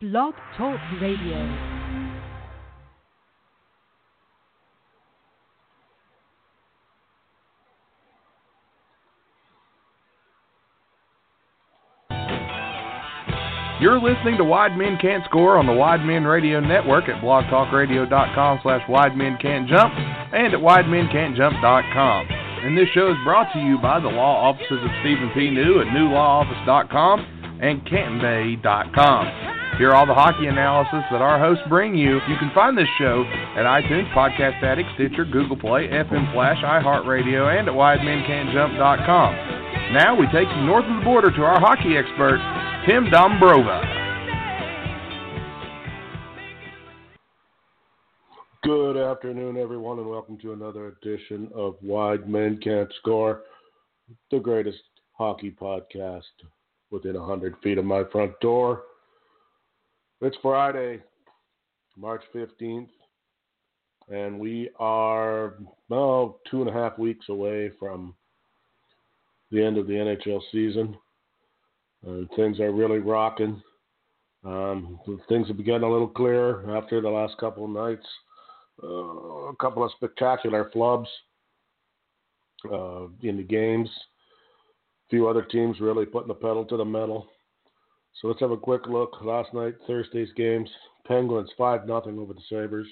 Blog Talk Radio. You're listening to Wide Men Can't Score on the Wide Men Radio Network at blogtalkradio.com slash Wide Men Can't Jump and at widemencan'tjump.com. And this show is brought to you by the law offices of Stephen P. New at newlawoffice.com and cantonbay.com. Hear all the hockey analysis that our hosts bring you. You can find this show at iTunes, Podcast Addict, Stitcher, Google Play, FM Flash, iHeartRadio, and at widemencan'tjump.com. Now we take you north of the border to our hockey expert, Tim Dombrova. Good afternoon, everyone, and welcome to another edition of Wide Men Can't Score, the greatest hockey podcast within 100 feet of my front door. It's Friday, March 15th, and we are, well, two and a half weeks away from the end of the NHL season. And things are really rocking. Um, things have begun a little clearer after the last couple of nights. Uh, a couple of spectacular flubs uh, in the games. Few other teams really putting the pedal to the metal. So let's have a quick look. Last night, Thursday's games. Penguins 5 0 over the Sabres.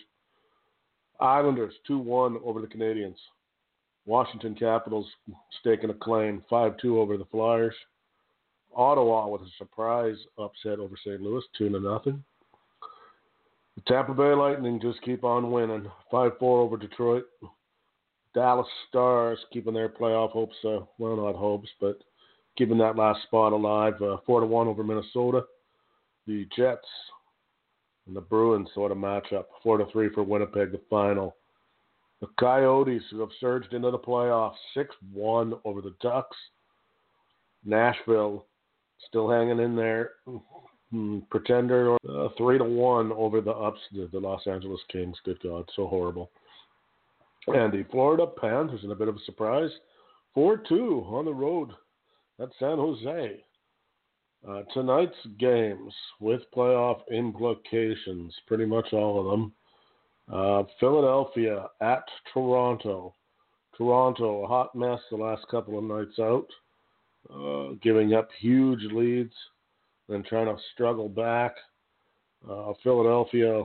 Islanders 2 1 over the Canadiens. Washington Capitals staking a claim 5 2 over the Flyers. Ottawa with a surprise upset over St. Louis 2 0. The Tampa Bay Lightning just keep on winning 5 4 over Detroit. Dallas Stars keeping their playoff hopes, uh, well, not hopes, but keeping that last spot alive. Uh, four to one over Minnesota. The Jets and the Bruins sort of match up. Four to three for Winnipeg, the final. The Coyotes, who have surged into the playoffs, six one over the Ducks. Nashville, still hanging in there. Hmm, pretender, uh, three to one over the ups, the, the Los Angeles Kings. Good God, so horrible. And the Florida Panthers, in a bit of a surprise, four two on the road at San Jose. Uh, tonight's games with playoff implications, pretty much all of them. Uh, Philadelphia at Toronto. Toronto, a hot mess the last couple of nights out, uh, giving up huge leads, then trying to struggle back. Uh, Philadelphia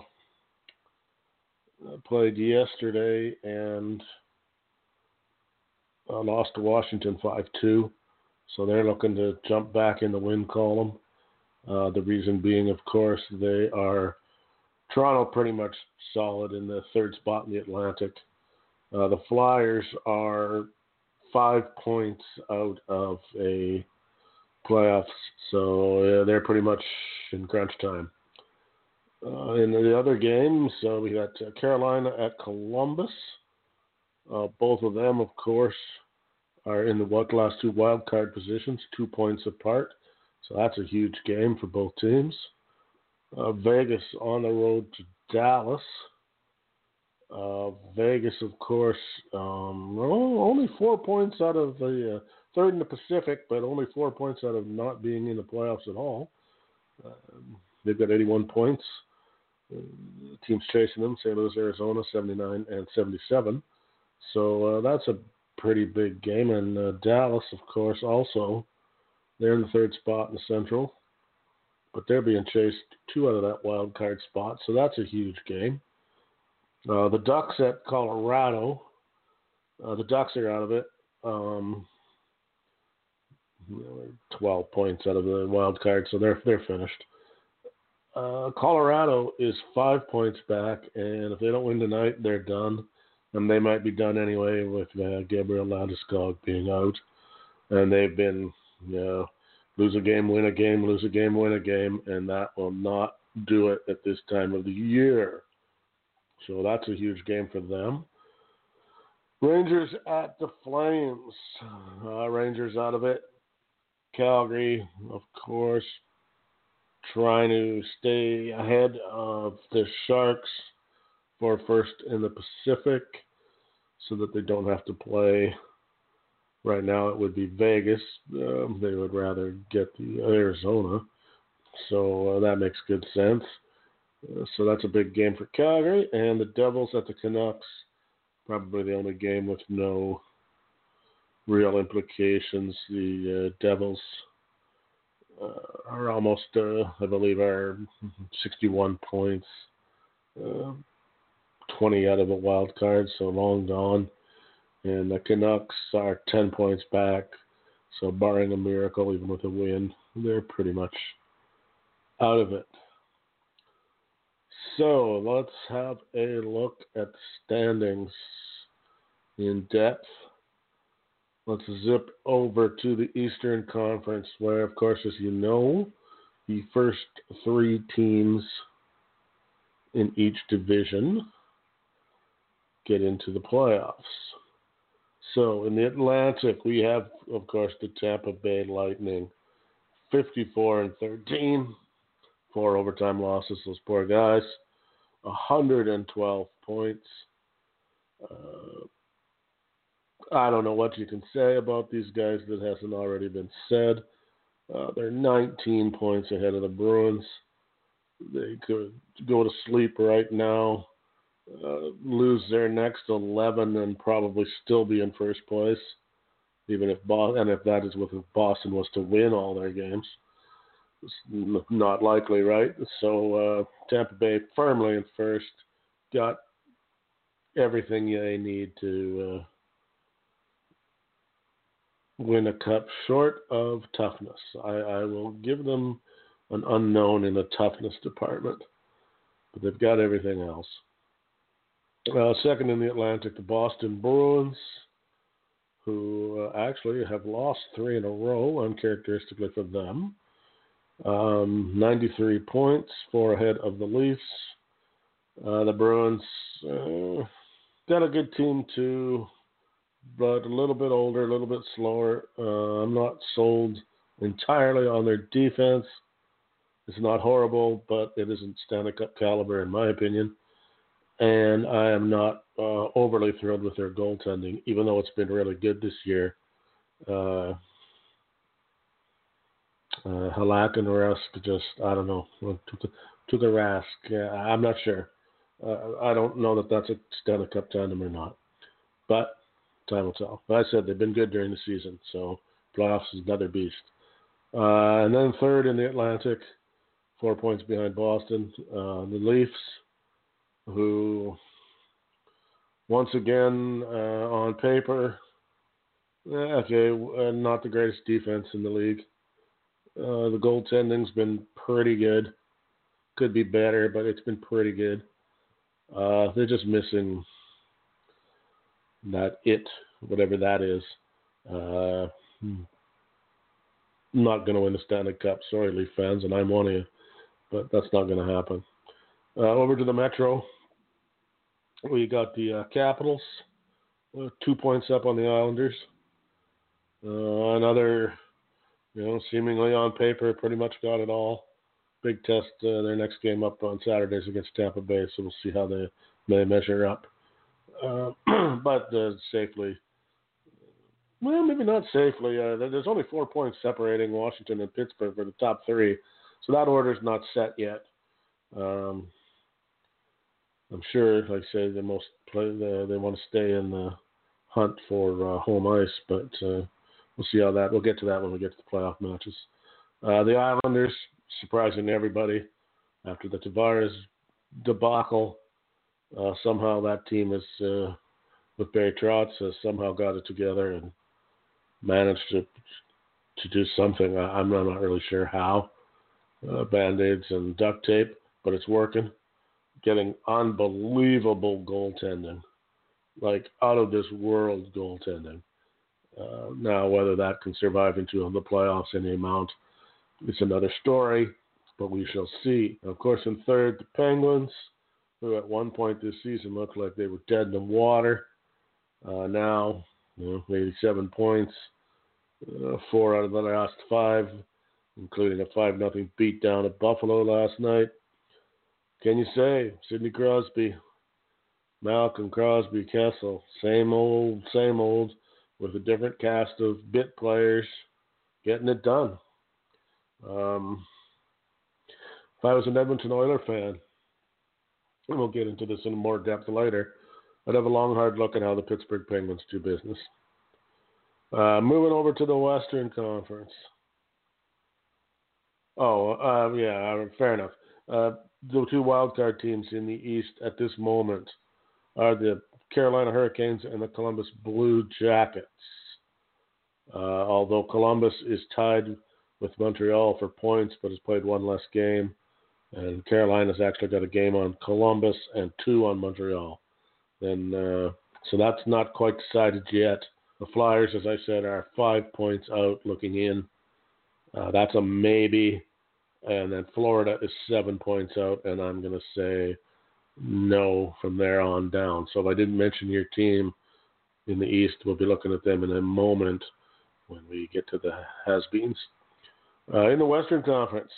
played yesterday and uh, lost to Washington 5 2. So they're looking to jump back in the win column. Uh, the reason being, of course, they are Toronto pretty much solid in the third spot in the Atlantic. Uh, the Flyers are five points out of a playoffs, so yeah, they're pretty much in crunch time. Uh, in the other games, uh, we got uh, Carolina at Columbus. Uh, both of them, of course, are in the last two wild card positions, two points apart. So that's a huge game for both teams. Uh, Vegas on the road to Dallas. Uh, Vegas, of course, um, only four points out of the third in the Pacific, but only four points out of not being in the playoffs at all. Uh, they've got 81 points. Uh, teams chasing them: St. Louis, Arizona, 79 and 77. So uh, that's a pretty big game. And uh, Dallas, of course, also they're in the third spot in the Central, but they're being chased two out of that wild card spot, so that's a huge game. Uh, the Ducks at Colorado, uh, the Ducks are out of it. Um, Twelve points out of the wild card, so they're they're finished. Uh, Colorado is five points back, and if they don't win tonight, they're done and they might be done anyway with uh, Gabriel Landeskog being out. And they've been, you know, lose a game, win a game, lose a game, win a game, and that will not do it at this time of the year. So that's a huge game for them. Rangers at the Flames. Uh, Rangers out of it. Calgary, of course, trying to stay ahead of the Sharks for first in the Pacific so that they don't have to play. Right now, it would be Vegas. Um, they would rather get the Arizona. so uh, that makes good sense. Uh, so that's a big game for Calgary, and the Devils at the Canucks, probably the only game with no real implications. The uh, Devils uh, are almost, uh, I believe, are 61 points, uh, 20 out of a wild card, so long gone. And the Canucks are 10 points back, so barring a miracle, even with a win, they're pretty much out of it. So let's have a look at standings in depth. Let's zip over to the Eastern Conference, where, of course, as you know, the first three teams in each division get into the playoffs. So in the Atlantic, we have, of course, the Tampa Bay Lightning, 54 and 13, four overtime losses. Those poor guys, 112 points. Uh, I don't know what you can say about these guys that hasn't already been said. Uh, they're 19 points ahead of the Bruins. They could go to sleep right now, uh, lose their next 11, and probably still be in first place, even if Boston, and if that is with if Boston was to win all their games. It's not likely, right? So uh, Tampa Bay firmly in first, got everything they need to. Win a cup short of toughness. I, I will give them an unknown in the toughness department, but they've got everything else. Uh, second in the Atlantic, the Boston Bruins, who uh, actually have lost three in a row, uncharacteristically for them. Um, 93 points, four ahead of the Leafs. Uh, the Bruins uh, got a good team too but a little bit older, a little bit slower. Uh, I'm not sold entirely on their defense. It's not horrible, but it isn't Stanley Cup caliber in my opinion. And I am not uh, overly thrilled with their goaltending, even though it's been really good this year. Uh, uh, Halak and Rask just, I don't know, took a, took Rask. Yeah, I'm not sure. Uh, I don't know that that's a Stanley Cup tandem or not. But time will tell. But I said they've been good during the season, so playoffs is another beast. Uh, and then third in the Atlantic, four points behind Boston, uh, the Leafs, who once again uh, on paper, eh, okay, uh, not the greatest defense in the league. Uh, the goaltending's been pretty good. Could be better, but it's been pretty good. Uh, they're just missing that it, whatever that is. Uh, hmm. not going to win the Stanley Cup. Sorry, Leaf fans, and I'm one of you, but that's not going to happen. Uh, over to the Metro. We got the uh, Capitals, uh, two points up on the Islanders. Uh, another, you know, seemingly on paper, pretty much got it all. Big test. Uh, their next game up on Saturdays against Tampa Bay, so we'll see how they may measure up. Uh, but uh, safely. Well, maybe not safely. Uh, there's only four points separating Washington and Pittsburgh for the top three, so that order is not set yet. Um, I'm sure, like I say, the most play, they, they want to stay in the hunt for uh, home ice, but uh, we'll see how that. We'll get to that when we get to the playoff matches. Uh, the Islanders surprising everybody after the Tavares debacle. Uh, somehow that team is uh, with Barry Trotz has somehow got it together and managed to to do something. I, am not, really sure how. Uh, Band aids and duct tape, but it's working. Getting unbelievable goaltending, like out of this world goaltending. Uh, now, whether that can survive into the playoffs any amount is another story, but we shall see. Of course, in third, the Penguins who at one point this season looked like they were dead in the water. Uh, now, you know, 87 points, uh, four out of the last five, including a 5 nothing beat down at Buffalo last night. Can you say Sidney Crosby, Malkin Crosby, Kessel, same old, same old, with a different cast of bit players getting it done. Um, if I was an Edmonton Oiler fan, and we'll get into this in more depth later, I'd have a long, hard look at how the Pittsburgh Penguins do business. Uh, moving over to the Western Conference. Oh, uh, yeah, fair enough. Uh, the two wildcard teams in the East at this moment are the Carolina Hurricanes and the Columbus Blue Jackets. Uh, although Columbus is tied with Montreal for points, but has played one less game, and Carolina's actually got a game on Columbus and two on Montreal. Then, uh, so that's not quite decided yet. The Flyers, as I said, are five points out, looking in. Uh, that's a maybe. And then Florida is seven points out, and I'm going to say no from there on down. So if I didn't mention your team in the East, we'll be looking at them in a moment when we get to the has-beens. Uh, in the Western Conference,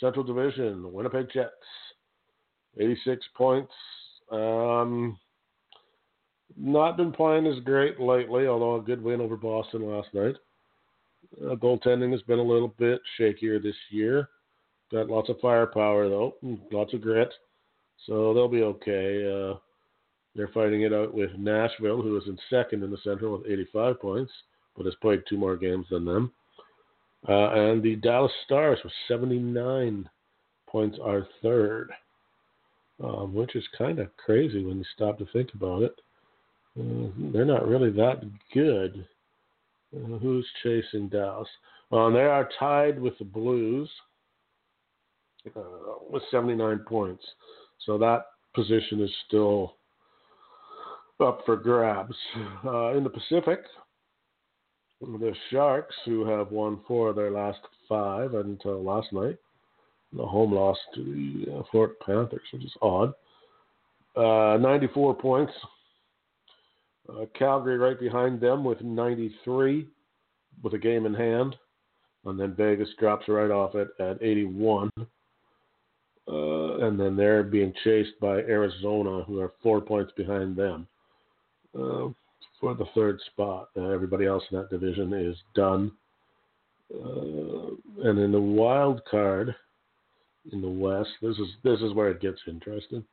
Central Division, Winnipeg Jets, 86 points. Um, not been playing as great lately, although a good win over Boston last night. Uh, goaltending has been a little bit shakier this year. Got lots of firepower though, lots of grit, so they'll be okay. Uh, they're fighting it out with Nashville, who is in second in the Central with 85 points, but has played two more games than them. Uh, and the Dallas Stars with 79 points are third, um, which is kind of crazy when you stop to think about it. Uh, they're not really that good. Uh, who's chasing Dallas? Well, they are tied with the Blues uh, with 79 points. So that position is still up for grabs. Uh, in the Pacific, the Sharks, who have won four of their last five until last night, the home loss to the uh, Panthers, which is odd. Uh, 94 points. Uh, Calgary right behind them with 93, with a game in hand. And then Vegas drops right off it at 81. Uh, and then they're being chased by Arizona, who are four points behind them uh, for the third spot. Uh, everybody else in that division is done. Uh, and in the wild card in the West, this is this is where it gets interesting.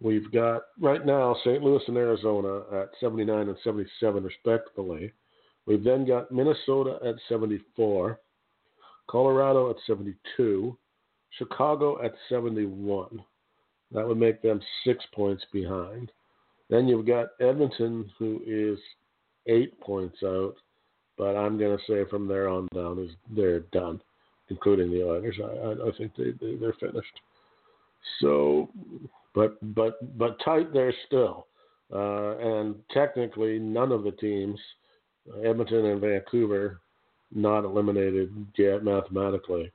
We've got right now St. Louis and Arizona at 79 and 77 respectively. We've then got Minnesota at 74, Colorado at 72, Chicago at 71. That would make them six points behind. Then you've got Edmonton, who is eight points out, but I'm going to say from there on down is they're done, including the Oilers. I, I, think they, they they're finished. So, but but but tight there still, uh, and technically none of the teams, Edmonton and Vancouver, not eliminated yet mathematically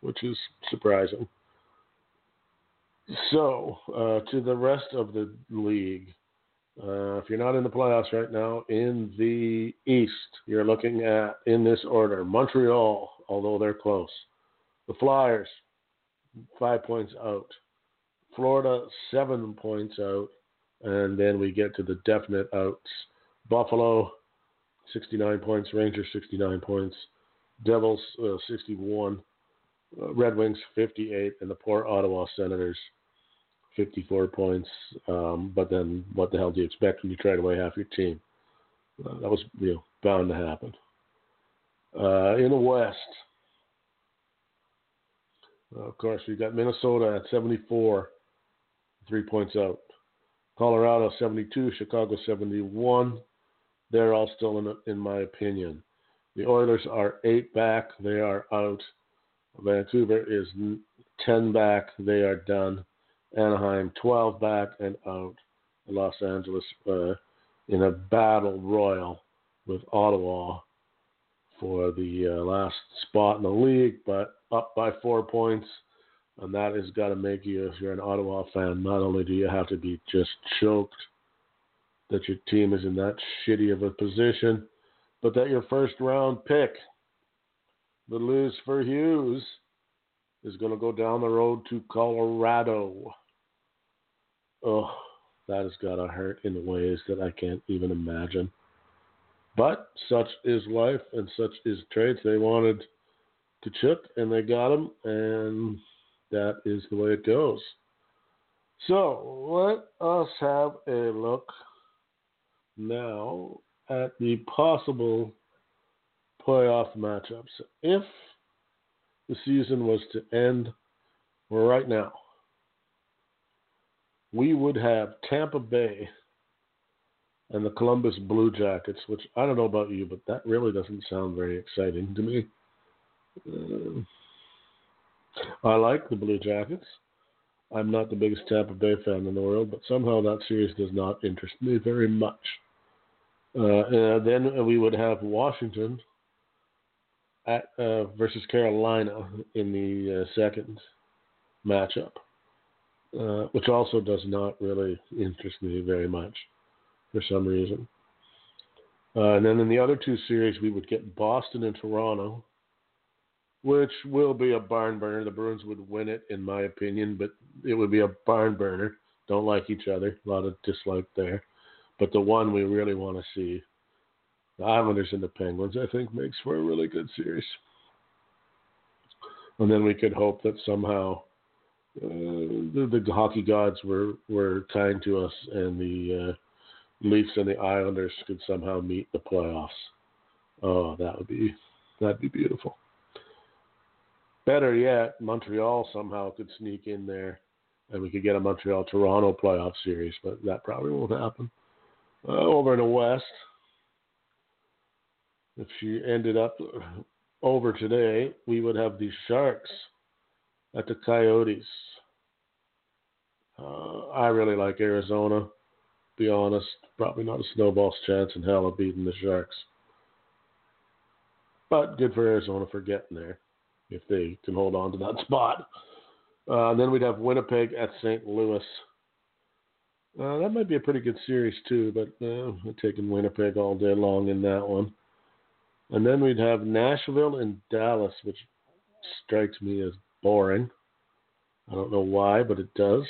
which is surprising. So, uh, to the rest of the league, uh, if you're not in the playoffs right now, in the East, you're looking at, in this order, Montreal, although they're close. The Flyers, five points out. Florida, seven points out. And then we get to the definite outs. Buffalo, 69 points. Rangers, 69 points. Devils, uh, 61. Uh, Red Wings 58, and the poor Ottawa Senators 54 points. Um, but then, what the hell do you expect when you trade away half your team? Uh, that was you know, bound to happen. Uh, in the West, of course, we've got Minnesota at 74, three points out. Colorado 72, Chicago 71. They're all still in, in my opinion. The Oilers are eight back. They are out. Vancouver is 10 back. They are done. Anaheim 12 back and out. Los Angeles uh, in a battle royal with Ottawa for the uh, last spot in the league, but up by four points. And that has got to make you, if you're an Ottawa fan, not only do you have to be just choked that your team is in that shitty of a position, but that your first round pick the lose for Hughes is going to go down the road to Colorado. Oh, that has got to hurt in ways that I can't even imagine. But such is life and such is trades. They wanted to chip and they got him, and that is the way it goes. So let us have a look now at the possible playoff matchups. If the season was to end right now, we would have Tampa Bay and the Columbus Blue Jackets, which I don't know about you, but that really doesn't sound very exciting to me. Uh, I like the Blue Jackets. I'm not the biggest Tampa Bay fan in the world, but somehow that series does not interest me very much. Uh, then we would have Washington at, uh, versus Carolina in the uh, second matchup, uh, which also does not really interest me very much for some reason. Uh, and then in the other two series, we would get Boston and Toronto, which will be a barn burner. The Bruins would win it, in my opinion, but it would be a barn burner. Don't like each other. A lot of dislike there. But the one we really want to see, the Islanders and the Penguins, I think makes for a really good series. And then we could hope that somehow uh, the, the, hockey gods were, were kind to us and the uh, Leafs and the Islanders could somehow meet the playoffs. Oh, that would be that'd be beautiful. Better yet, Montreal somehow could sneak in there, and we could get a Montreal Toronto playoff series, but that probably won't happen. Uh, over in the West, if she ended up over today, we would have the Sharks at the Coyotes. Uh, I really like Arizona be honest, probably not a snowball's chance in hell of beating the Sharks. But good for Arizona for getting there if they can hold on to that spot. Uh, then we'd have Winnipeg at St. Louis. Uh, that might be a pretty good series too, but uh, I'm taking Winnipeg all day long in that one. And then we'd have Nashville and Dallas, which strikes me as boring. I don't know why, but it does.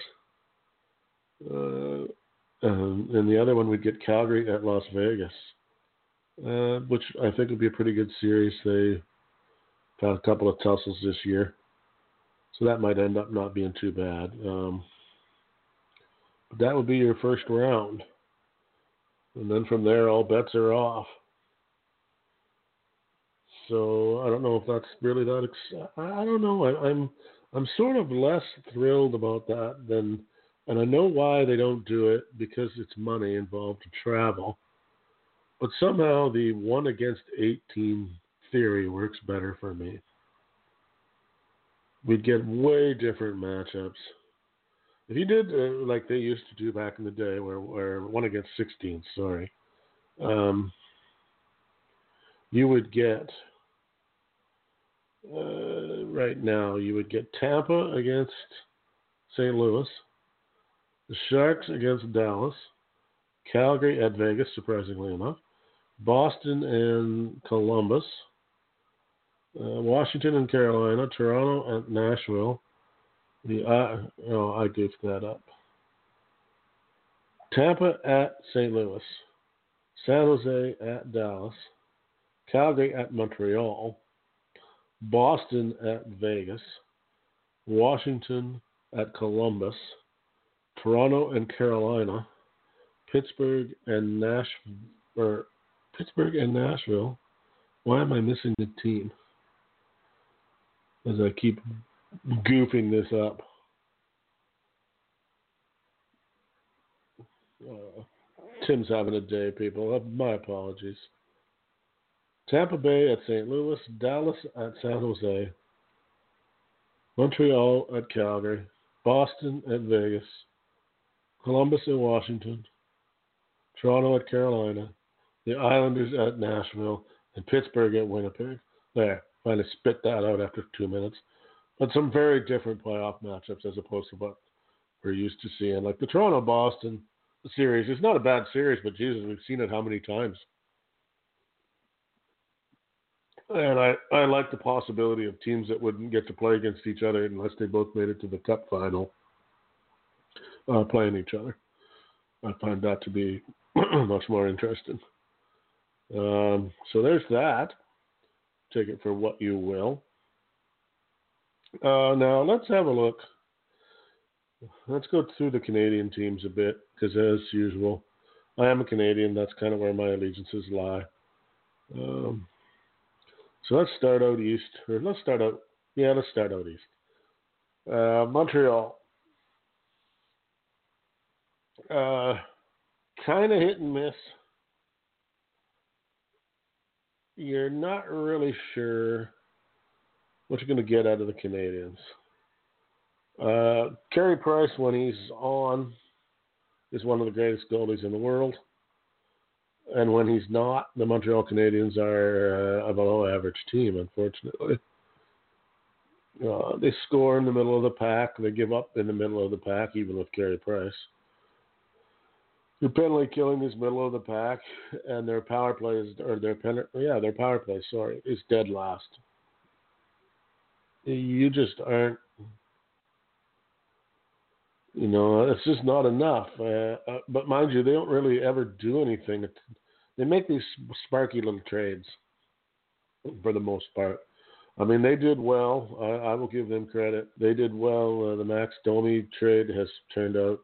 Uh, um, and the other one would get Calgary at Las Vegas, uh, which I think would be a pretty good series. They had a couple of tussles this year, so that might end up not being too bad. Um, but that would be your first round, and then from there, all bets are off. So I don't know if that's really that. Ex- I don't know. I, I'm I'm sort of less thrilled about that than and I know why they don't do it because it's money involved to travel. But somehow the one against 18 theory works better for me. We'd get way different matchups. If you did uh, like they used to do back in the day, where, where one against 16, sorry, um, you would get uh, right now you would get Tampa against St. Louis the Sharks against Dallas, Calgary at Vegas, surprisingly enough, Boston and Columbus, uh, Washington and Carolina, Toronto at Nashville. The uh, oh, I goofed that up. Tampa at St. Louis, San Jose at Dallas, Calgary at Montreal, Boston at Vegas, Washington at Columbus. Toronto and Carolina, Pittsburgh and Nash or Pittsburgh and Nashville. Why am I missing the team? As I keep goofing this up. Uh, Tim's having a day, people. My apologies. Tampa Bay at St. Louis, Dallas at San Jose, Montreal at Calgary, Boston at Vegas, Columbus at Washington, Toronto at Carolina, the Islanders at Nashville, and Pittsburgh at Winnipeg. There, finally spit that out after two minutes. But some very different playoff matchups as opposed to what we're used to seeing. Like the Toronto Boston series, it's not a bad series, but Jesus, we've seen it how many times. And I, I like the possibility of teams that wouldn't get to play against each other unless they both made it to the cup final uh, playing each other. I find that to be much more interesting. Um, so there's that. Take it for what you will. Uh, now let's have a look. Let's go through the Canadian teams a bit because, as usual, I am a Canadian. That's kind of where my allegiances lie. Um, so let's start out east, or let's start out. Yeah, let's start out east. Uh, Montreal. Uh, kind of hit and miss. You're not really sure what you're going to get out of the Canadiens. Uh, Carey Price, when he's on, is one of the greatest goalies in the world. And when he's not, the Montreal Canadiens are uh, a below average team, unfortunately. Uh, they score in the middle of the pack. They give up in the middle of the pack, even with Carey Price. They're penalty killing is middle of the pack, and their power play is, or their pen, yeah, their power play, sorry, is dead last. You just aren't you know, it's just not enough. Uh, uh, but mind you, they don't really ever do anything. They make these sparky little trades for the most part. I mean, they did well. I, I will give them credit. They did well. Uh, the Max Domi trade has turned out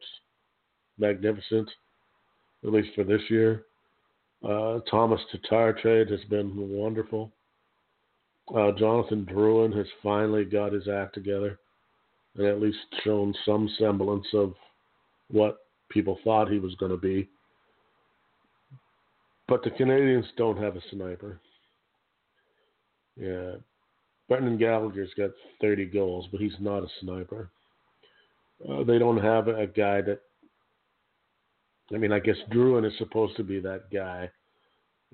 magnificent, at least for this year. Uh, Thomas Tatar trade has been wonderful. Uh, Jonathan Drouin has finally got his act together and at least shown some semblance of what people thought he was going to be. But the Canadiens don't have a sniper. Yeah. Brendan Gallagher's got 30 goals, but he's not a sniper. Uh, they don't have a guy that. I mean, I guess Drouin is supposed to be that guy.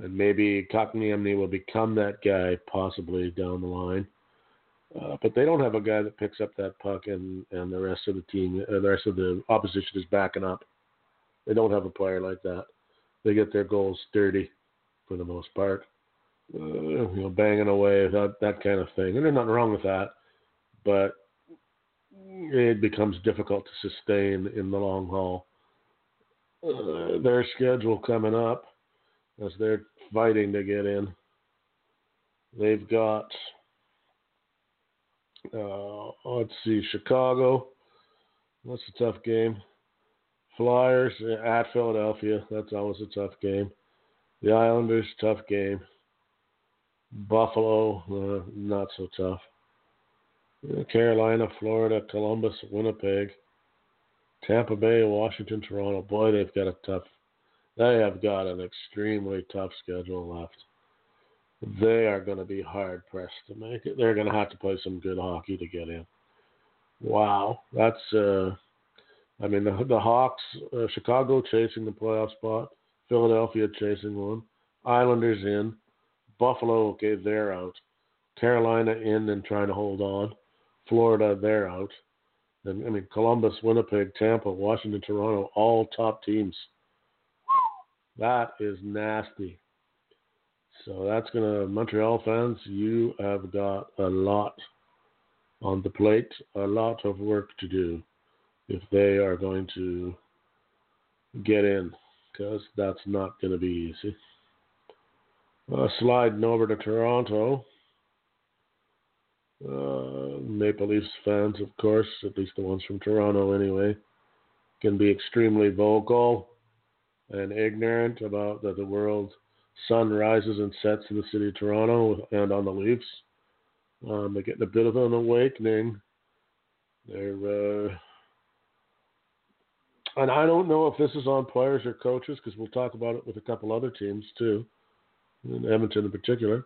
And maybe Kotkaniemi will become that guy possibly down the line. Uh, but they don't have a guy that picks up that puck and, and the rest of the team, uh, the rest of the opposition is backing up. They don't have a player like that. They get their goals dirty for the most part, uh, you know, banging away, that, that kind of thing. And there's nothing wrong with that, but it becomes difficult to sustain in the long haul. Uh, their schedule coming up as they're fighting to get in. They've got uh, let's see, Chicago. That's a tough game. Flyers at Philadelphia. That's always a tough game. The Islanders, tough game. Buffalo, uh, not so tough. Carolina, Florida, Columbus, Winnipeg, Tampa Bay, Washington, Toronto. Boy, they've got a tough. They have got an extremely tough schedule left they are going to be hard pressed to make it. They're going to have to play some good hockey to get in. Wow, that's uh, I mean the the Hawks, uh, Chicago chasing the playoff spot, Philadelphia chasing one, Islanders in, Buffalo okay they're out, Carolina in and trying to hold on, Florida they're out, and I mean Columbus, Winnipeg, Tampa, Washington, Toronto, all top teams. That is nasty. So that's going to, Montreal fans, you have got a lot on the plate, a lot of work to do if they are going to get in, because that's not going to be easy. Uh, sliding over to Toronto. Uh, Maple Leafs fans, of course, at least the ones from Toronto anyway, can be extremely vocal and ignorant about that the world sun rises and sets in the city of Toronto and on the Leafs. Um, they're getting a bit of an awakening. They're, uh, and I don't know if this is on players or coaches because we'll talk about it with a couple other teams too, in Edmonton in particular.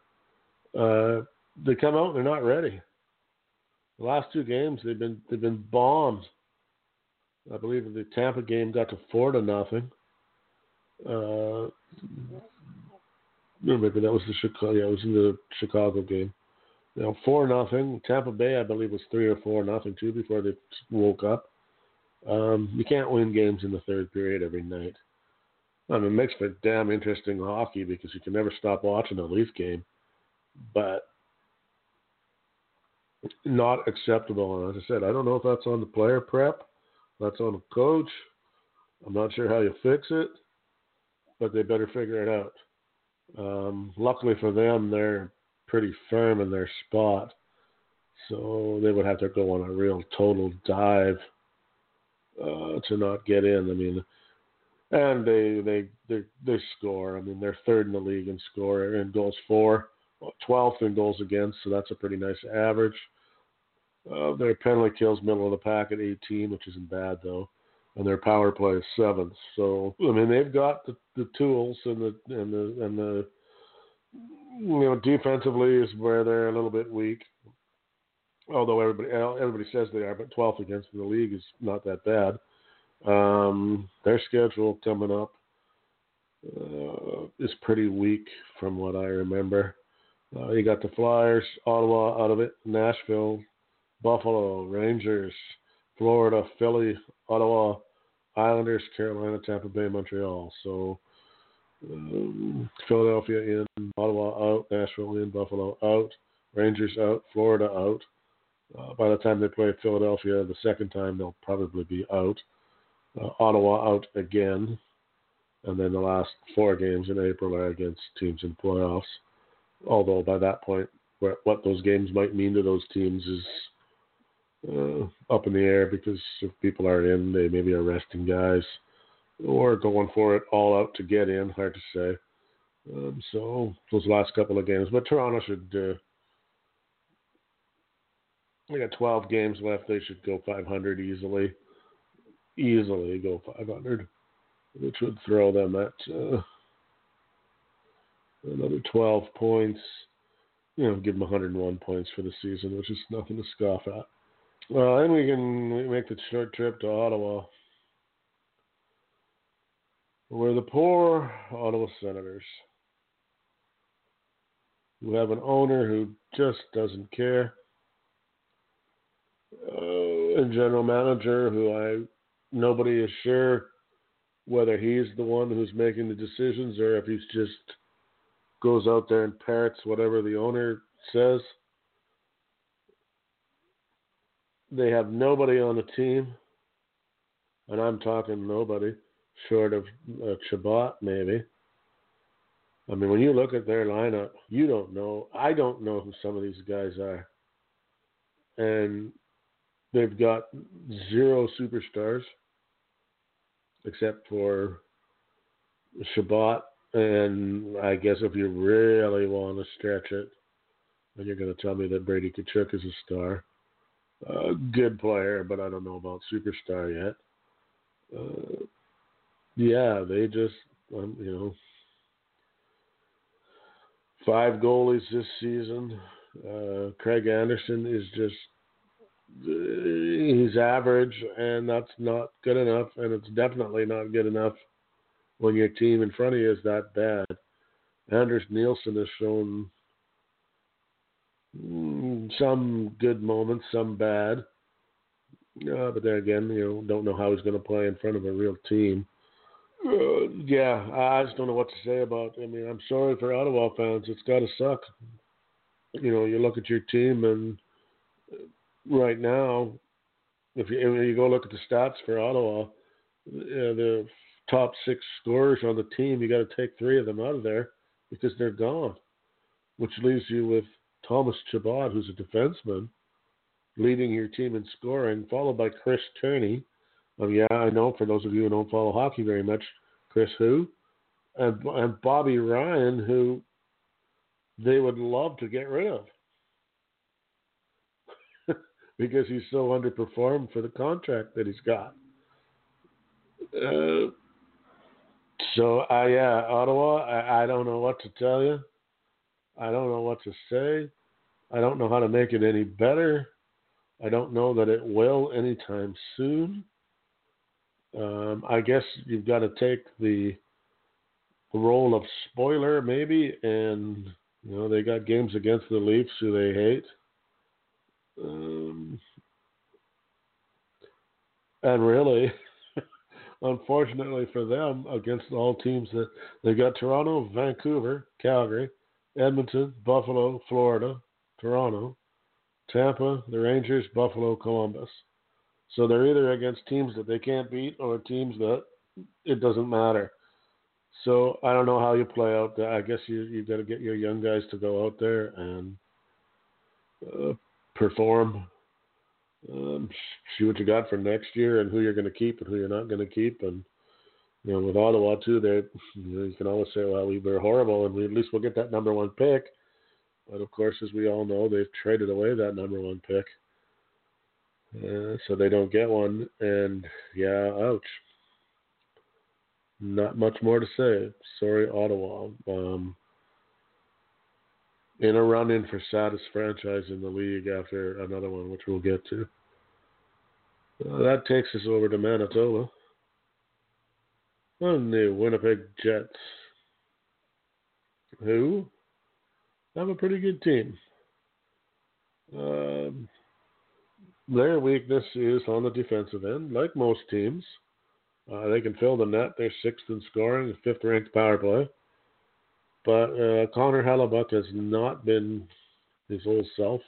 Uh, they come out and they're not ready. The last two games they've been they've been bombed. I believe the Tampa game got to four to nothing. Uh, no, maybe that was the Chicago. Yeah, it was in the Chicago game. Know, four nothing. Tampa Bay, I believe, was three or four nothing too before they woke up. Um, you can't win games in the third period every night. I mean, it makes for damn interesting hockey because you can never stop watching a Leaf game, but not acceptable. And as I said, I don't know if that's on the player prep, that's on the coach. I'm not sure how you fix it, but they better figure it out. Um, luckily for them, they're pretty firm in their spot. So they would have to go on a real total dive uh, to not get in. I mean, and they they they they score. I mean, they're third in the league in score in goals for, 12th in goals against. So that's a pretty nice average. Uh, their penalty kills middle of the pack at 18, which isn't bad though, and their power play is seventh. So I mean, they've got the, the tools and the and the and the you know defensively is where they're a little bit weak. Although everybody everybody says they are, but 12th against the league is not that bad. Um, their schedule coming up uh, is pretty weak from what I remember. Uh, you got the Flyers, Ottawa out of it, Nashville, Buffalo, Rangers, Florida, Philly, Ottawa, Islanders, Carolina, Tampa Bay, Montreal. So um, Philadelphia in, Ottawa out, Nashville in, Buffalo out, Rangers out, Florida out. Uh, by the time they play Philadelphia the second time, they'll probably be out uh, Ottawa out again, and then the last four games in April are against teams in playoffs. Although by that point, what those games might mean to those teams is uh, up in the air because if people aren't in, they maybe are resting guys or going for it all out to get in. Hard to say. Um, so those last couple of games, but Toronto should. Uh, they got 12 games left. They should go 500 easily easily go 500, which would throw them at uh, another 12 points. You know, give them 101 points for the season, which is nothing to scoff at. Well, then we can make the short trip to Ottawa, where the poor Ottawa Senators, who have an owner who just doesn't care, uh, a general manager who I nobody is sure whether he's the one who's making the decisions or if he's just goes out there and parrots whatever the owner says. They have nobody on the team, and I'm talking nobody short of uh, Chabot maybe. I mean, when you look at their lineup, you don't know. I don't know who some of these guys are, and they've got zero superstars except for Chabot. And I guess if you really want to stretch it, then you're going to tell me that Brady Tkachuk is a star. Uh, good player, but I don't know about superstar yet. Uh, yeah, they just, um, you know, five goalies this season. Uh, Craig Anderson is just he's average, and that's not good enough, and it's definitely not good enough when your team in front of you is that bad. Anders Nilsson has shown some good moments, some bad. Uh, but then again, you know, don't know how he's going to play in front of a real team. Uh, yeah, I just don't know what to say about. I mean, I'm sorry for Ottawa fans. It's got to suck. You know, you look at your team and right now, if you, if you go look at the stats for Ottawa, uh, the top six scorers on the team, you got to take three of them out of there because they're gone, which leaves you with Thomas Chabot, who's a defenseman, leading your team in scoring, followed by Chris Tierney. Um, yeah, I know for those of you who don't follow hockey very much, Chris who, and, and Bobby Ryan, who they would love to get rid of because he's so underperformed for the contract that he's got. Uh, so, uh, yeah, Ottawa, I, I don't know what to tell you. I don't know what to say. I don't know how to make it any better. I don't know that it will anytime soon. Um, I guess you've got to take the, role of spoiler, maybe, and you know they got games against the Leafs who they hate. Um, and really, unfortunately for them, against all teams that they got Toronto, Vancouver, Calgary, Edmonton, Buffalo, Florida, Toronto, Tampa, the Rangers, Buffalo, Columbus. So they're either against teams that they can't beat or teams that it doesn't matter. So I don't know how you play out. I guess you you got to get your young guys to go out there and uh, perform. Um, see what you got for next year and who you're going to keep and who you're not going to keep. And you know, with Ottawa too, they you, know, you can always say, well, we were horrible, and we at least we'll get that number one pick. But of course, as we all know, they've traded away that number one pick, uh, so they don't get one. And yeah, ouch. Not much more to say. Sorry, Ottawa. Um, in a run in for saddest franchise in the league after another one, which we'll get to. Uh, that takes us over to Manitoba. And the Winnipeg Jets, who have a pretty good team. Um, their weakness is on the defensive end, like most teams. Uh, they can fill the net. They're sixth in scoring, fifth ranked power play. But uh, Connor Hellebuyck has not been his old self.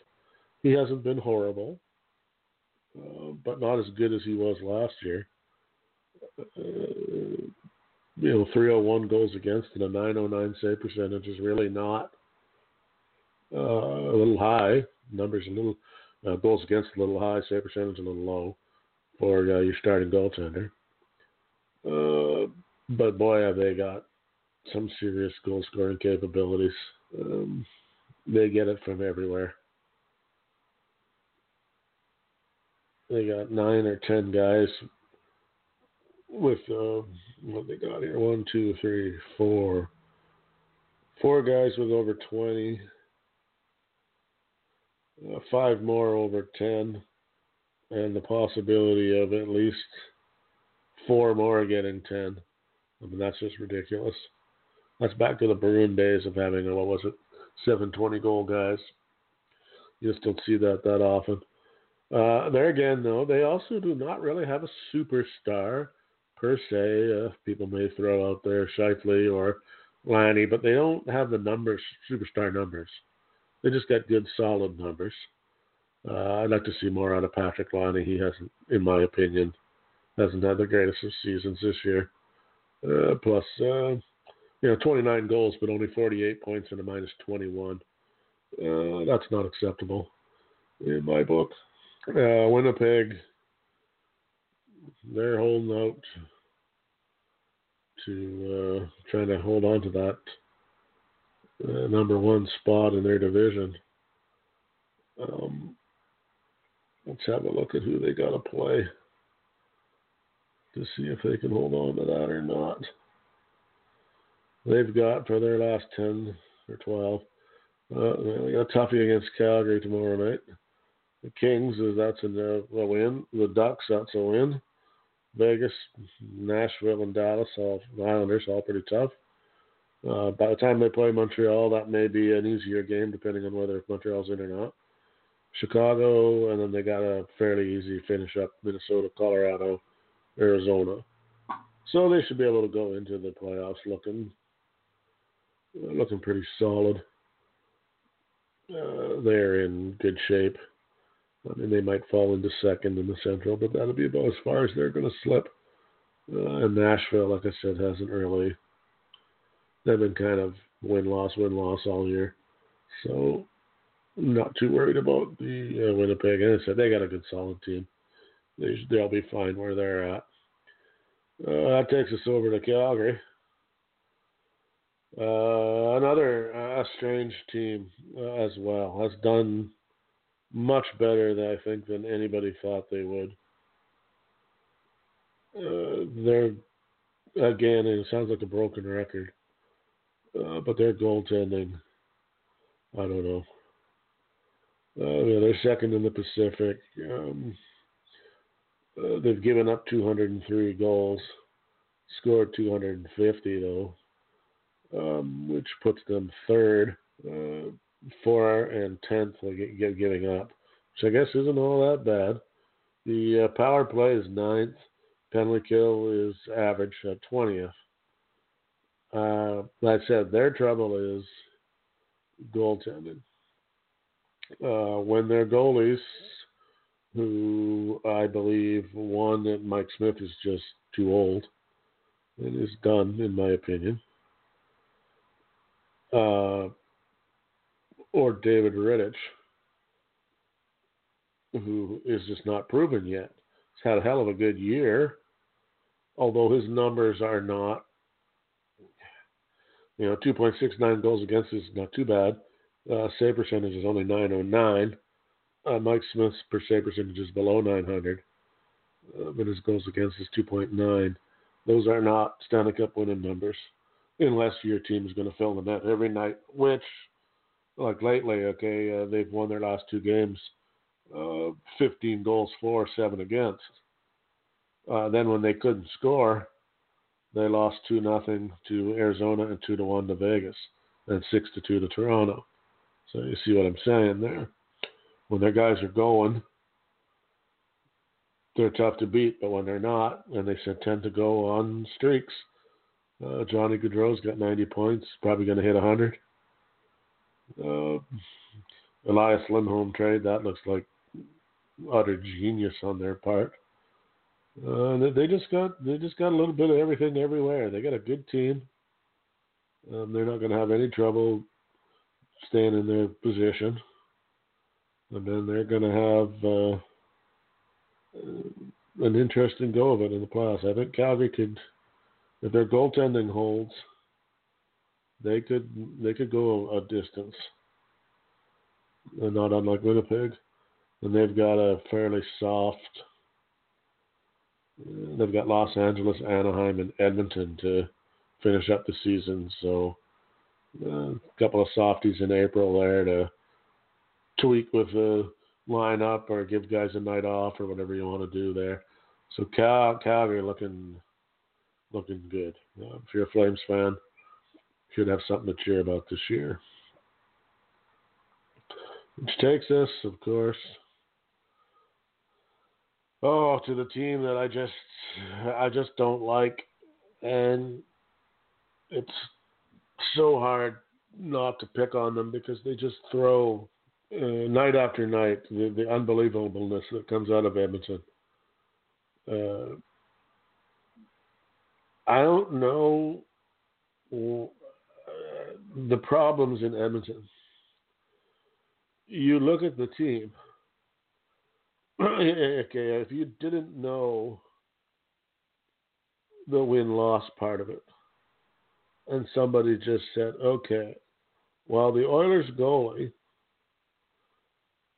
He hasn't been horrible, uh, but not as good as he was last year. You know, 301 goals against and a 909 save percentage is really not uh, a little high. Numbers a little uh, goals against a little high, save percentage a little low for uh, your starting goaltender. Uh, but boy, have they got some serious goal scoring capabilities. Um, they get it from everywhere. They got nine or ten guys with uh, what they got here one, two, three, four, four guys with over twenty, uh, five more over ten, and the possibility of at least four more getting ten. I mean that's just ridiculous. That's back to the Bruin days of having, what was it, 720 goal guys. You just don't see that that often. Uh, there again, though, they also do not really have a superstar per se. Uh, people may throw out there Scheifele or Laine, but they don't have the numbers, superstar numbers. They just got good, solid numbers. Uh, I'd like to see more out of Patrick Laine. He hasn't, in my opinion, hasn't had the greatest of seasons this year. Uh, plus, uh, you know, 29 goals, but only 48 points and a minus 21. Uh, that's not acceptable in my book. Uh, Winnipeg, they're holding out to uh, trying to hold on to that uh, number one spot in their division. Um, let's have a look at who they got to play to see if they can hold on to that or not they've got for their last 10 or 12. Uh, they got toughie against Calgary tomorrow night. The Kings, is that's a, a win. The Ducks, that's a win. Vegas, Nashville, and Dallas, all Islanders, all pretty tough. Uh, by the time they play Montreal, that may be an easier game, depending on whether Montreal's in or not. Chicago, and then they got a fairly easy finish up Minnesota, Colorado, Arizona. So they should be able to go into the playoffs looking looking pretty solid. Uh, they're in good shape. I mean, they might fall into second in the Central, but that'll be about as far as they're going to slip. Uh, and Nashville, like I said, hasn't really. They've been kind of win loss win loss all year, so not too worried about the uh, Winnipeg. And I said they got a good solid team. They they'll be fine where they're at. Uh, that takes us over to Calgary. Uh, another uh, strange team uh, as well has done much better than I think than anybody thought they would. Uh, they're again, it sounds like a broken record, uh, but their goaltending, I don't know. Uh, yeah, they're second in the Pacific. Um, uh, they've given up 203 goals, scored 250 though um, which puts them third, uh, four and tenth giving up, which I guess isn't all that bad. The uh, power play is ninth. Penalty kill is average at twentieth. Uh, like I said, their trouble is goaltending. Uh, when their goalies, who I believe one that Mike Smith is just too old and is done, in my opinion uh, or David Rittich. who is just not proven yet. He's had a hell of a good year, although his numbers are not. You know, 2.69 goals against is not too bad. Uh, save percentage is only 909. Uh, Mike Smith's per save percentage is below 900, uh, but his goals against is 2.9. Those are not Stanley Cup winning numbers, unless your team is going to fill the net every night, which, like lately, okay, uh, they've won their last two games, uh, 15 goals for, seven against. Uh, then when they couldn't score, they lost two nothing to Arizona and two to one to Vegas, and six to two to Toronto. So you see what I'm saying there. When their guys are going, they're tough to beat, but when they're not, and they tend to go on streaks, uh, Johnny Gaudreau's got 90 points, probably going to hit 100. Uh, Elias Lindholm trade, that looks like utter genius on their part. Uh, they just got they just got a little bit of everything everywhere. They got a good team. Um, they're not going to have any trouble staying in their position, and then they're going to have uh, an interesting go of it in the playoffs. I think Calgary could, if their goaltending holds, they could they could go a distance, and not unlike Winnipeg, and they've got a fairly soft They've got Los Angeles, Anaheim, and Edmonton to finish up the season. So uh, a couple of softies in April there to tweak with the lineup or give guys a night off or whatever you want to do there. So Cal- Calgary looking looking good. Uh, if you're a Flames fan, should have something to cheer about this year. Which takes us, of course, oh, to the team that I just I just don't like, and it's so hard not to pick on them because they just throw uh, night after night the, the, unbelievableness that comes out of Edmonton. Uh, I don't know the problems in Edmonton. You look at the team okay, if you didn't know the win loss part of it, and somebody just said, okay, while the Oilers goalie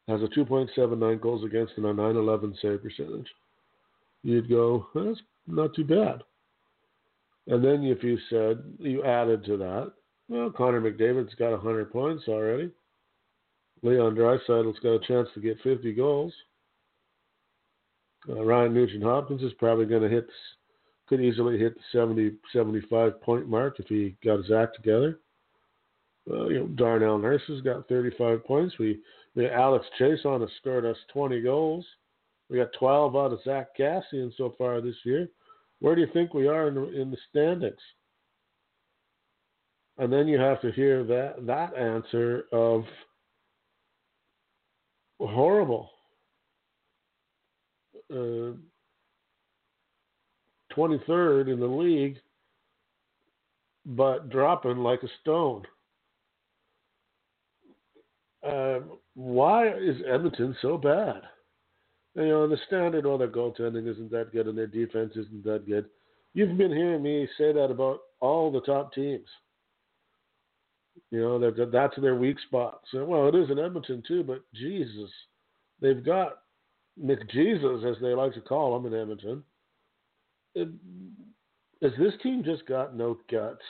has a 2.79 goals against and a 911 save percentage, you'd go, that's not too bad. And then if you said, you added to that, well, Connor McDavid's got 100 points already. Leon Draisaitl's got a chance to get 50 goals. Uh, Ryan Nugent Hopkins is probably going to hit, could easily hit the 70, 75 point mark if he got his act together. Uh, you know, Darnell Nurse has got 35 points. We, we Alex Chiasson has scored us 20 goals. We got 12 out of Zach Kassian so far this year. Where do you think we are in in the standings? And then you have to hear that that answer of horrible uh, 23rd in the league, but dropping like a stone. Uh, why is Edmonton so bad? You know, the standard, oh, their goaltending isn't that good and their defense isn't that good. You've been hearing me say that about all the top teams. You know, that that's their weak spot. So, well, it is in Edmonton too, but Jesus, they've got McJesus, as they like to call him in Edmonton, it, has this team just got no guts?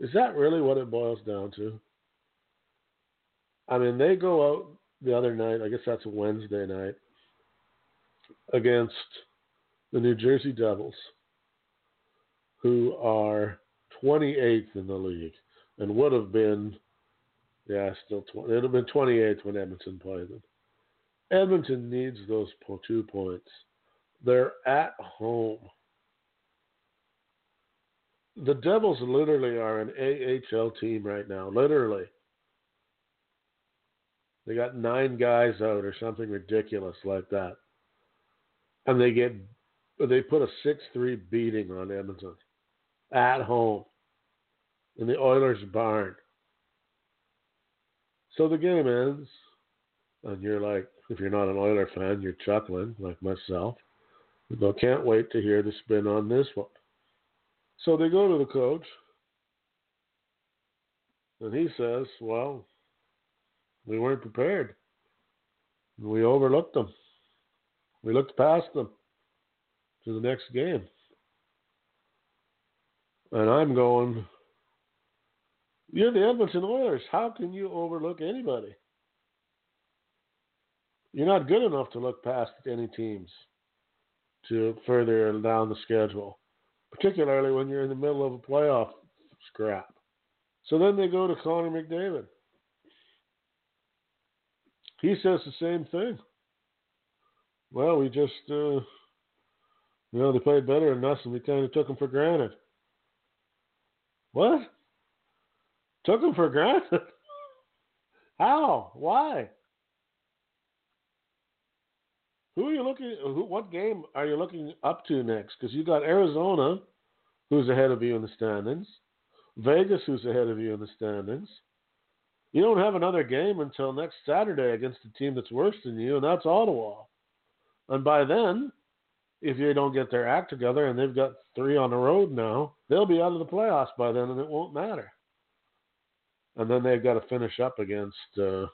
Is that really what it boils down to? I mean, they go out the other night, I guess that's a Wednesday night, against the New Jersey Devils, who are 28th in the league and would have been, yeah, still 20, it would have been 28th when Edmonton played them. Edmonton needs those two points. They're at home. The Devils literally are an AHL team right now. Literally. They got nine guys out or something ridiculous like that. And they get they put a six three beating on Edmonton at home in the Oilers barn. So the game ends and you're like, if you're not an Oiler fan, you're chuckling like myself. You go, can't wait to hear the spin on this one. So they go to the coach, and he says, "Well, we weren't prepared. We overlooked them. We looked past them to the next game." And I'm going, you're the Edmonton Oilers. How can you overlook anybody? You're not good enough to look past any teams to further down the schedule, particularly when you're in the middle of a playoff scrap. So then they go to Connor McDavid. He says the same thing. Well, we just, uh, you know, they played better than us, and we kind of took them for granted. What? Took them for granted? How? Why? Who are you looking? Who, what game are you looking up to next? Because you got Arizona, who's ahead of you in the standings, Vegas, who's ahead of you in the standings. You don't have another game until next Saturday against a team that's worse than you, and that's Ottawa. And by then, if they don't get their act together and they've got three on the road now, they'll be out of the playoffs by then and it won't matter. And then they've got to finish up against, uh,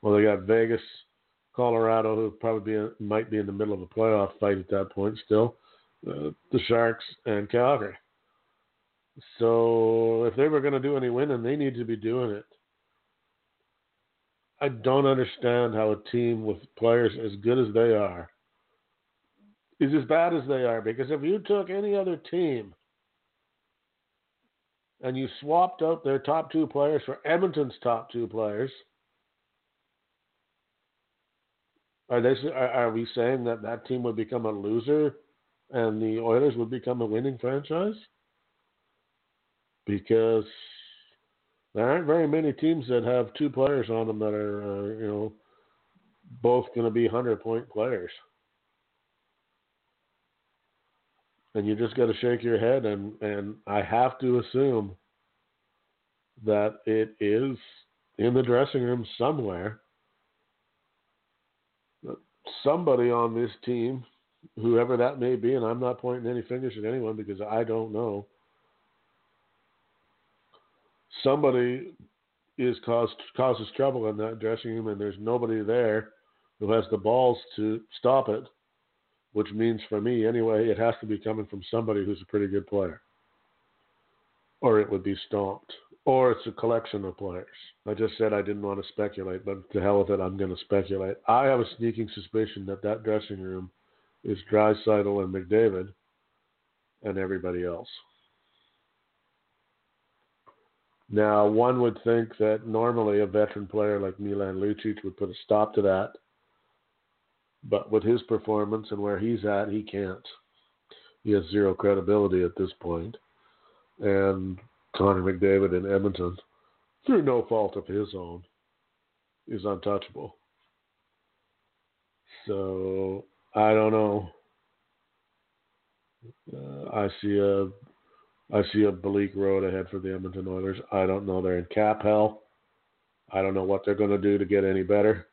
well, they got Vegas, Colorado, who probably be, might be in the middle of a playoff fight at that point still, uh, the Sharks, and Calgary. So if they were going to do any winning, they need to be doing it. I don't understand how a team with players as good as they are is as bad as they are. Because if you took any other team and you swapped out their top two players for Edmonton's top two players, are they are, we saying that that team would become a loser and the Oilers would become a winning franchise? Because there aren't very many teams that have two players on them that are, uh, you know, both going to be hundred point players. And you just got to shake your head and and I have to assume that it is in the dressing room somewhere. Somebody on this team, whoever that may be, and I'm not pointing any fingers at anyone because I don't know. Somebody is caused causes trouble in that dressing room, and there's nobody there who has the balls to stop it which means for me anyway, it has to be coming from somebody who's a pretty good player. Or it would be stomped. Or it's a collection of players. I just said I didn't want to speculate, but to hell with it, I'm going to speculate. I have a sneaking suspicion that that dressing room is Draisaitl and McDavid and everybody else. Now, one would think that normally a veteran player like Milan Lucic would put a stop to that but with his performance and where he's at, he can't. He has zero credibility at this point. And Connor McDavid in Edmonton, through no fault of his own, is untouchable. So I don't know. Uh, I see a I see a bleak road ahead for the Edmonton Oilers. I don't know. They're in cap hell. I don't know what they're going to do to get any better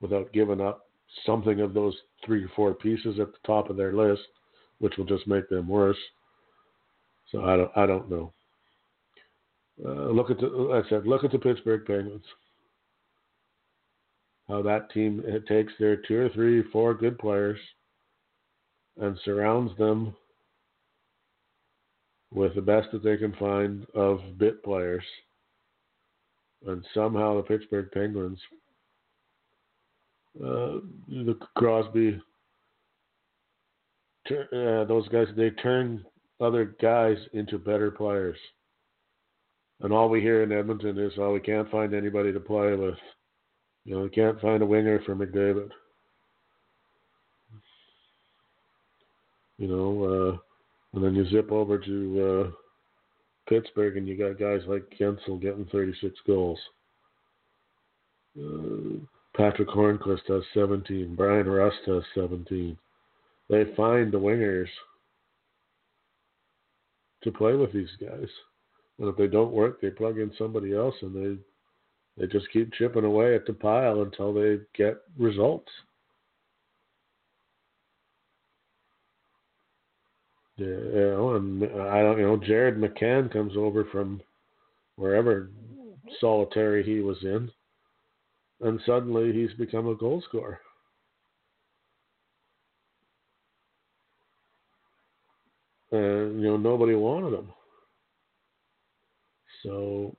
without giving up something of those three or four pieces at the top of their list, which will just make them worse. So I don't I don't know. Uh, look at the like I said, look at the Pittsburgh Penguins. How that team it takes their two or three, four good players and surrounds them with the best that they can find of bit players. And somehow the Pittsburgh Penguins uh, the Crosby, uh, those guys, they turn other guys into better players. And all we hear in Edmonton is, oh, we can't find anybody to play with. You know, we can't find a winger for McDavid. You know, uh, and then you zip over to uh, Pittsburgh and you got guys like Guentzel getting 36 goals. Uh, Patric Hornqvist has 17. Bryan Rust has 17. They find the wingers to play with these guys. And if they don't work, they plug in somebody else and they they just keep chipping away at the pile until they get results. Yeah, know, and I don't, you know, Jared McCann comes over from wherever solitary he was in, and suddenly he's become a goal scorer. And you know, nobody wanted him. So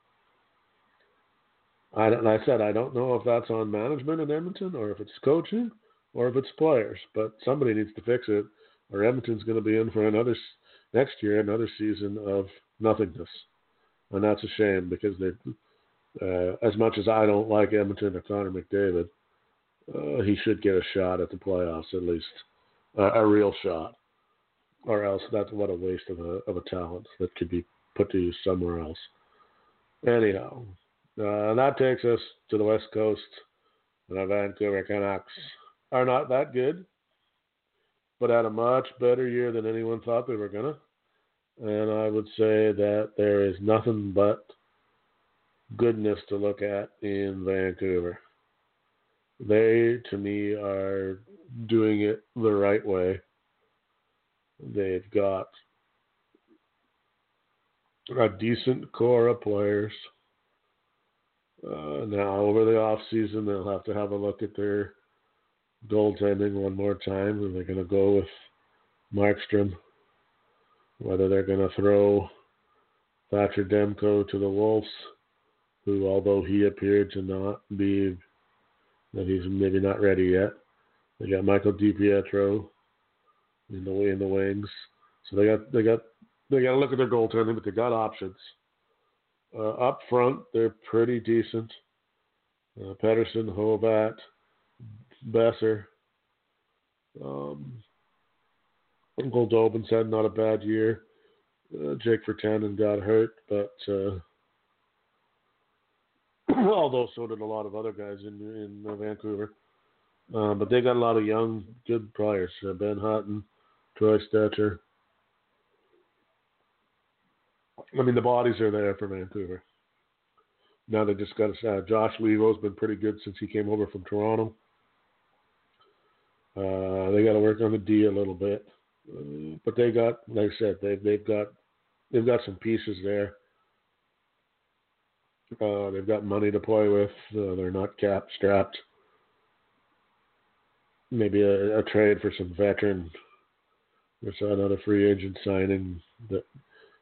I, I said I don't know if that's on management in Edmonton or if it's coaching or if it's players, but somebody needs to fix it, or Edmonton's going to be in for another next year another season of nothingness, and that's a shame because they, uh, as much as I don't like Edmonton or Connor McDavid, uh, he should get a shot at the playoffs at least, uh, a real shot, or else that's what a waste of a of a talent that could be put to use somewhere else. Anyhow, uh, that takes us to the West Coast. The Vancouver Canucks are not that good, but had a much better year than anyone thought they were to. And I would say that there is nothing but goodness to look at in Vancouver. They, to me, are doing it the right way. They've got a decent core of players. Uh, now, over the off season, they'll have to have a look at their goaltending one more time, and they're going to go with Markstrom. Whether they're going to throw Thatcher Demko to the Wolves, who, although he appeared to not be, that he's maybe not ready yet. They got Michael DiPietro in the in the wings, so they got they got they got to look at their goaltending, but they got options. Uh, up front, they're pretty decent. Uh, Pettersson, Horvat, Boeser. Um, Goldobin said not a bad year. Uh, Jake Virtanen got hurt, but uh, although so did a lot of other guys in in uh, Vancouver. Uh, but they got a lot of young, good players. Uh, ben Hutton, Troy Stecher, I mean, the bodies are there for Vancouver. Now they just got uh, Josh Leivo's been pretty good since he came over from Toronto. Uh, they got to work on the D a little bit, uh, but they got, like I said, they've they've got they've got some pieces there. Uh, they've got money to play with. Uh, they're not cap strapped. Maybe a, a trade for some veteran We or another free agent signing that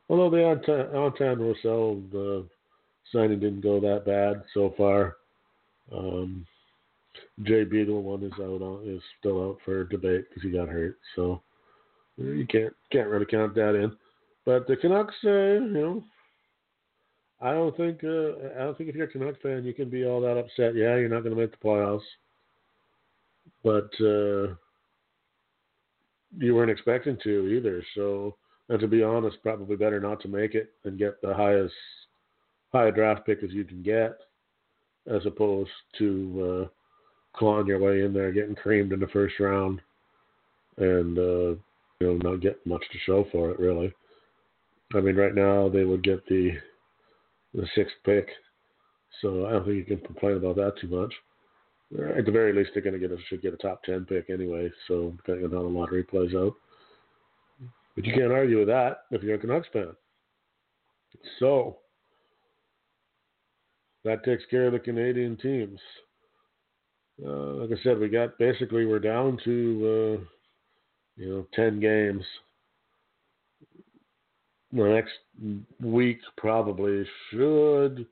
Although the Anton Roussel the signing didn't go that bad so far. Um, Jay Beagle one is out on, is still out for debate because he got hurt, so you can't can't really count that in. But the Canucks, uh, you know, I don't think uh, I don't think if you're a Canucks fan, you can be all that upset. Yeah, you're not going to make the playoffs, but uh, you weren't expecting to either. So and to be honest, probably better not to make it and get the highest high draft pick as you can get, as opposed to uh, clawing your way in there, getting creamed in the first round, and uh, you know not getting much to show for it really. I mean, right now they would get the the sixth pick, so I don't think you can complain about that too much. At the very least, they're going to get a, should get a top ten pick anyway. So depending on how the lottery plays out. But you can't argue with that if you're a Canucks fan. So that takes care of the Canadian teams. Uh, like I said, we got basically we're down to uh, you know ten games. The next week probably should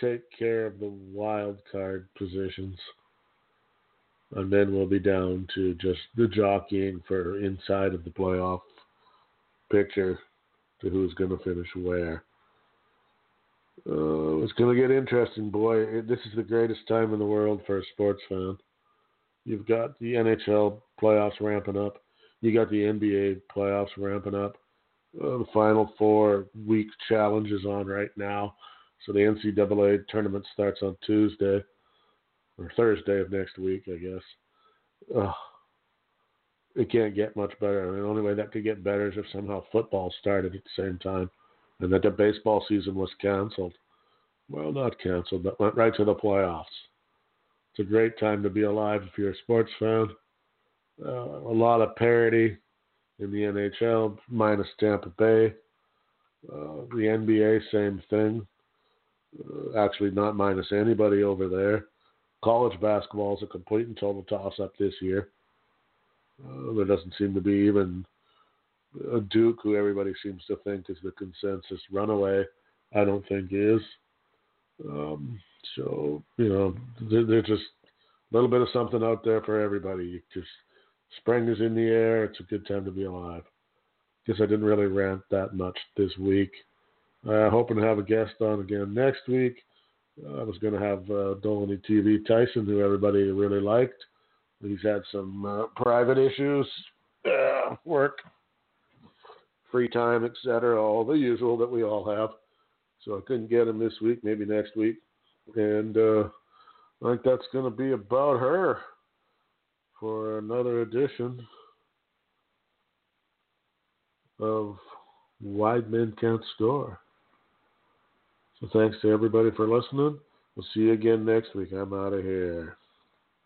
take care of the wild card positions, and then we'll be down to just the jockeying for inside of the playoff picture to who's going to finish where. Uh, it's going to get interesting, boy. It, this is the greatest time in the world for a sports fan. You've got the NHL playoffs ramping up. You got the NBA playoffs ramping up. Uh, the Final Four week challenge is on right now. So the NCAA tournament starts on Tuesday or Thursday of next week, I guess. Uh, it can't get much better. I mean, the only way that could get better is if somehow football started at the same time and that the baseball season was canceled. well, not canceled, but went right to the playoffs. It's a great time to be alive if you're a sports fan. Uh, a lot of parity in the NHL, minus Tampa Bay. Uh, the NBA, same thing. Uh, actually, not minus anybody over there. College basketball is a complete and total toss up this year. Uh, there doesn't seem to be even a Duke, who everybody seems to think is the consensus runaway. I don't think is. Um, so you know, there's just a little bit of something out there for everybody. You Just spring is in the air. It's a good time to be alive. Guess I didn't really rant that much this week. Uh, hoping to have a guest on again next week. I was going to have uh, Dolany TV Tyson, who everybody really liked. He's had some uh, private issues, uh, work, free time, etc., all the usual that we all have. So I couldn't get him this week, maybe next week. And uh, I think that's going to be about her for another edition of Wide Men Can't Score. So thanks to everybody for listening. We'll see you again next week. I'm out of here.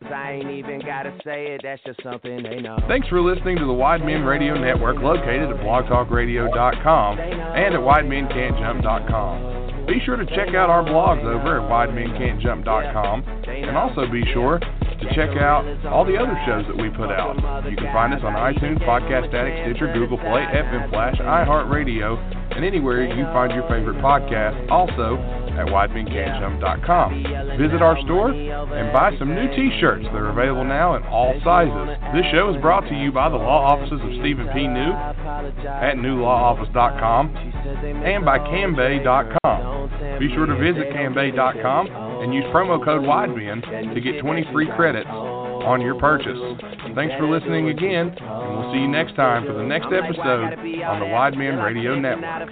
I ain't even gotta say it, that's just something they know. Thanks for listening to the Wide Men Radio Network located at blogtalkradio.com and at widemencan'tjump.com. Be sure to check out our blogs over at widemencan'tjump.com and also be sure to check out all the other shows that we put out. You can find us on iTunes, Podcast Addict, Stitcher, Google Play, FM Flash, iHeartRadio, and anywhere you find your favorite podcast. Also at widemencan'tjump.com. Visit our store and buy some new t-shirts. They're available now in all sizes. This show is brought to you by the law offices of Stephen P. New at newlawoffice.com and by cambay.com. Be sure to visit cambay.com and use promo code WIDEMEN to get 20 free credits on your purchase. Thanks for listening again, and we'll see you next time for the next episode on the Wide Men Radio Network.